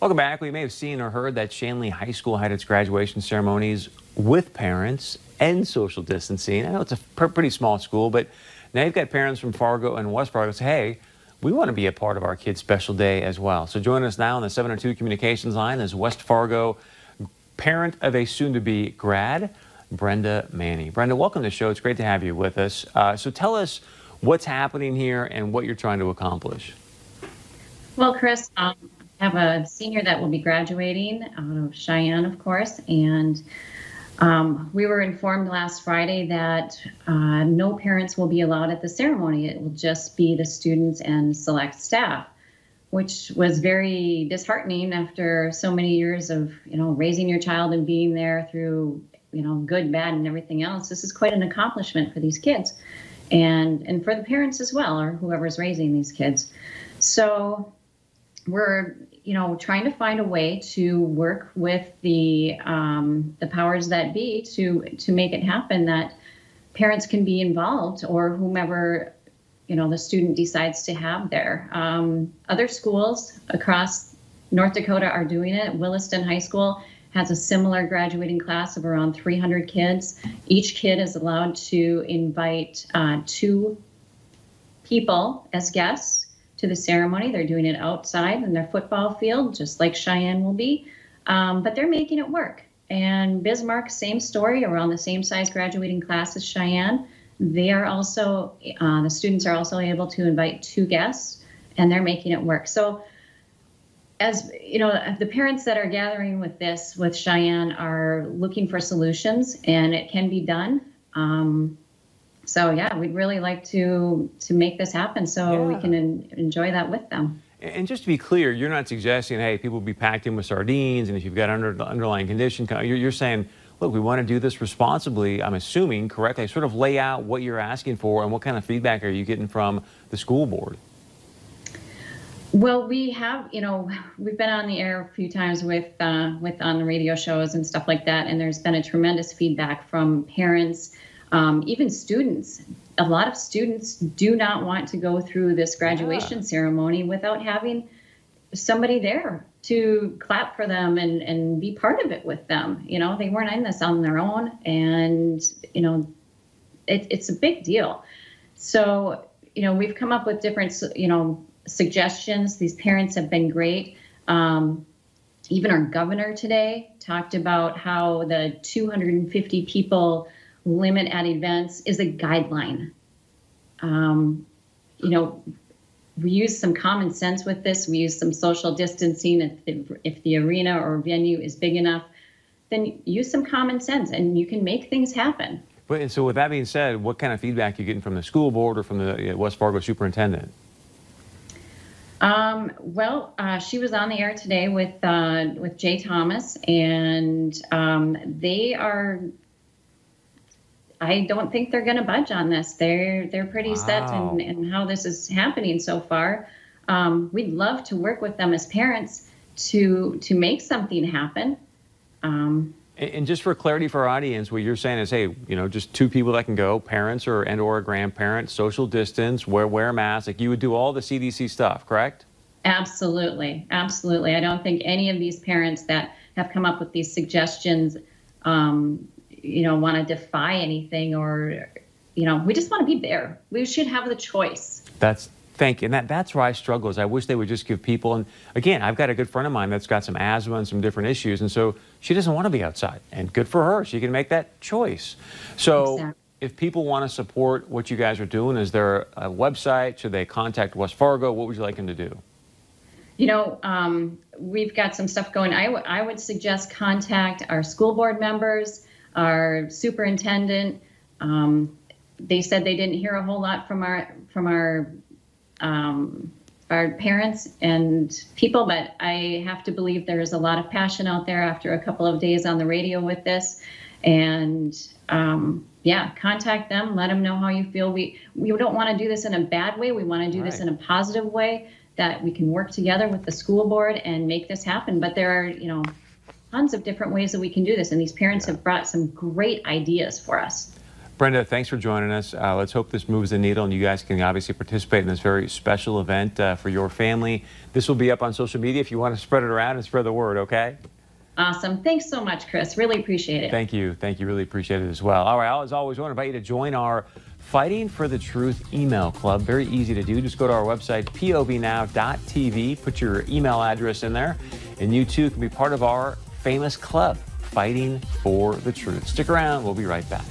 Welcome back. We may have seen or heard that Shanley High School had its graduation ceremonies with parents and social distancing. I know it's a pretty small school, but now you've got parents from Fargo and West Fargo say, hey, we want to be a part of our kids' special day as well. So join us now on the 702 Communications line as West Fargo parent of a soon-to-be grad, Brenda Manny. Brenda, welcome to the show. It's great to have you with us. Uh, so tell us what's happening here and what you're trying to accomplish. Well, Chris, um, have a senior that will be graduating out of Sheyenne, of course, and um, we were informed last Friday that uh, no parents will be allowed at the ceremony. It will just be the students and select staff, which was very disheartening after so many years of you know raising your child and being there through you know good, bad, and everything else. This is quite an accomplishment for these kids, and and for the parents as well, or whoever's raising these kids. So we're you know trying to find a way to work with the um, the powers that be to to make it happen that parents can be involved or whomever you know the student decides to have there. Um, other schools across north dakota are doing it. Williston high school has a similar graduating class of around 300 kids. Each kid is allowed to invite uh, two people as guests to the ceremony. They're doing it outside in their football field, just like Sheyenne will be. Um, but they're making it work. And Bismarck, same story, around the same size graduating class as Sheyenne. They are also, uh, the students are also able to invite two guests, and they're making it work. So, as you know, the parents that are gathering with this, with Sheyenne, are looking for solutions, and it can be done. Um, so yeah, we'd really like to to make this happen so yeah. we can en- enjoy that with them. And just to be clear, you're not suggesting, hey, people be packed in with sardines, and if you've got under, underlying condition, you're, you're saying, look, we want to do this responsibly. I'm assuming correctly. Sort of lay out what you're asking for, and what kind of feedback are you getting from the school board? Well, we have, you know, we've been on the air a few times with uh, with on the radio shows and stuff like that, and there's been a tremendous feedback from parents um, even students. A lot of students do not want to go through this graduation yeah. ceremony without having somebody there to clap for them and, and be part of it with them. You know, they weren't in this on their own, and you know, it, it's a big deal. So, you know, we've come up with different, you know, suggestions. These parents have been great. Um, even our governor today talked about how the 250 people limit at events is a guideline. Um, you know, we use some common sense with this. We use some social distancing. If the, if the arena or venue is big enough, then use some common sense and you can make things happen. But so with that being said, what kind of feedback are you getting from the school board or from the West Fargo superintendent? Um, well, uh, she was on the air today with uh, with Jay Thomas, and um, they are I don't think they're going to budge on this. They're they're pretty wow. set in, in how this is happening so far. Um, we'd love to work with them as parents to to make something happen. Um, and, and just for clarity for our audience, what you're saying is, hey, you know, just two people that can go, parents or and or a grandparent, social distance, wear wear a mask. Like you would do all the CDC stuff, correct? Absolutely, absolutely. I don't think any of these parents that have come up with these suggestions um, you know want to defy anything or you know we just want to be there. We should have the choice. That's thank you. And that, that's where i struggle is i wish they would just give people and again i've got a good friend of mine that's got some asthma and some different issues and so she doesn't want to be outside and good for her. She can make that choice. So exactly. if people want to support what you guys are doing is there a website? Should they contact west fargo? What would you like them to do? You know, um, we've got some stuff going. I, would suggest contact our school board members our superintendent. Um, they said they didn't hear a whole lot from our from our um, our parents and people, but I have to believe there is a lot of passion out there after a couple of days on the radio with this. And um, yeah, contact them, let them know how you feel. We we don't want to do this in a bad way. We want to do this in a positive way that we can work together with the school board and make this happen. But there are, you know, tons of different ways that we can do this. And these parents yeah. have brought some great ideas for us. Brenda, thanks for joining us. Uh, let's hope this moves the needle and you guys can obviously participate in this very special event uh, for your family. This will be up on social media if you want to spread it around and spread the word, okay? Awesome. Thanks so much, Chris. Really appreciate it. Thank you. Thank you. Really appreciate it as well. All right. As always, I want to invite you to join our Fighting for the Truth email club. Very easy to do. Just go to our website, povnow.tv, put your email address in there, and you too can be part of our famous club, Fighting for the Truth. Stick around. We'll be right back.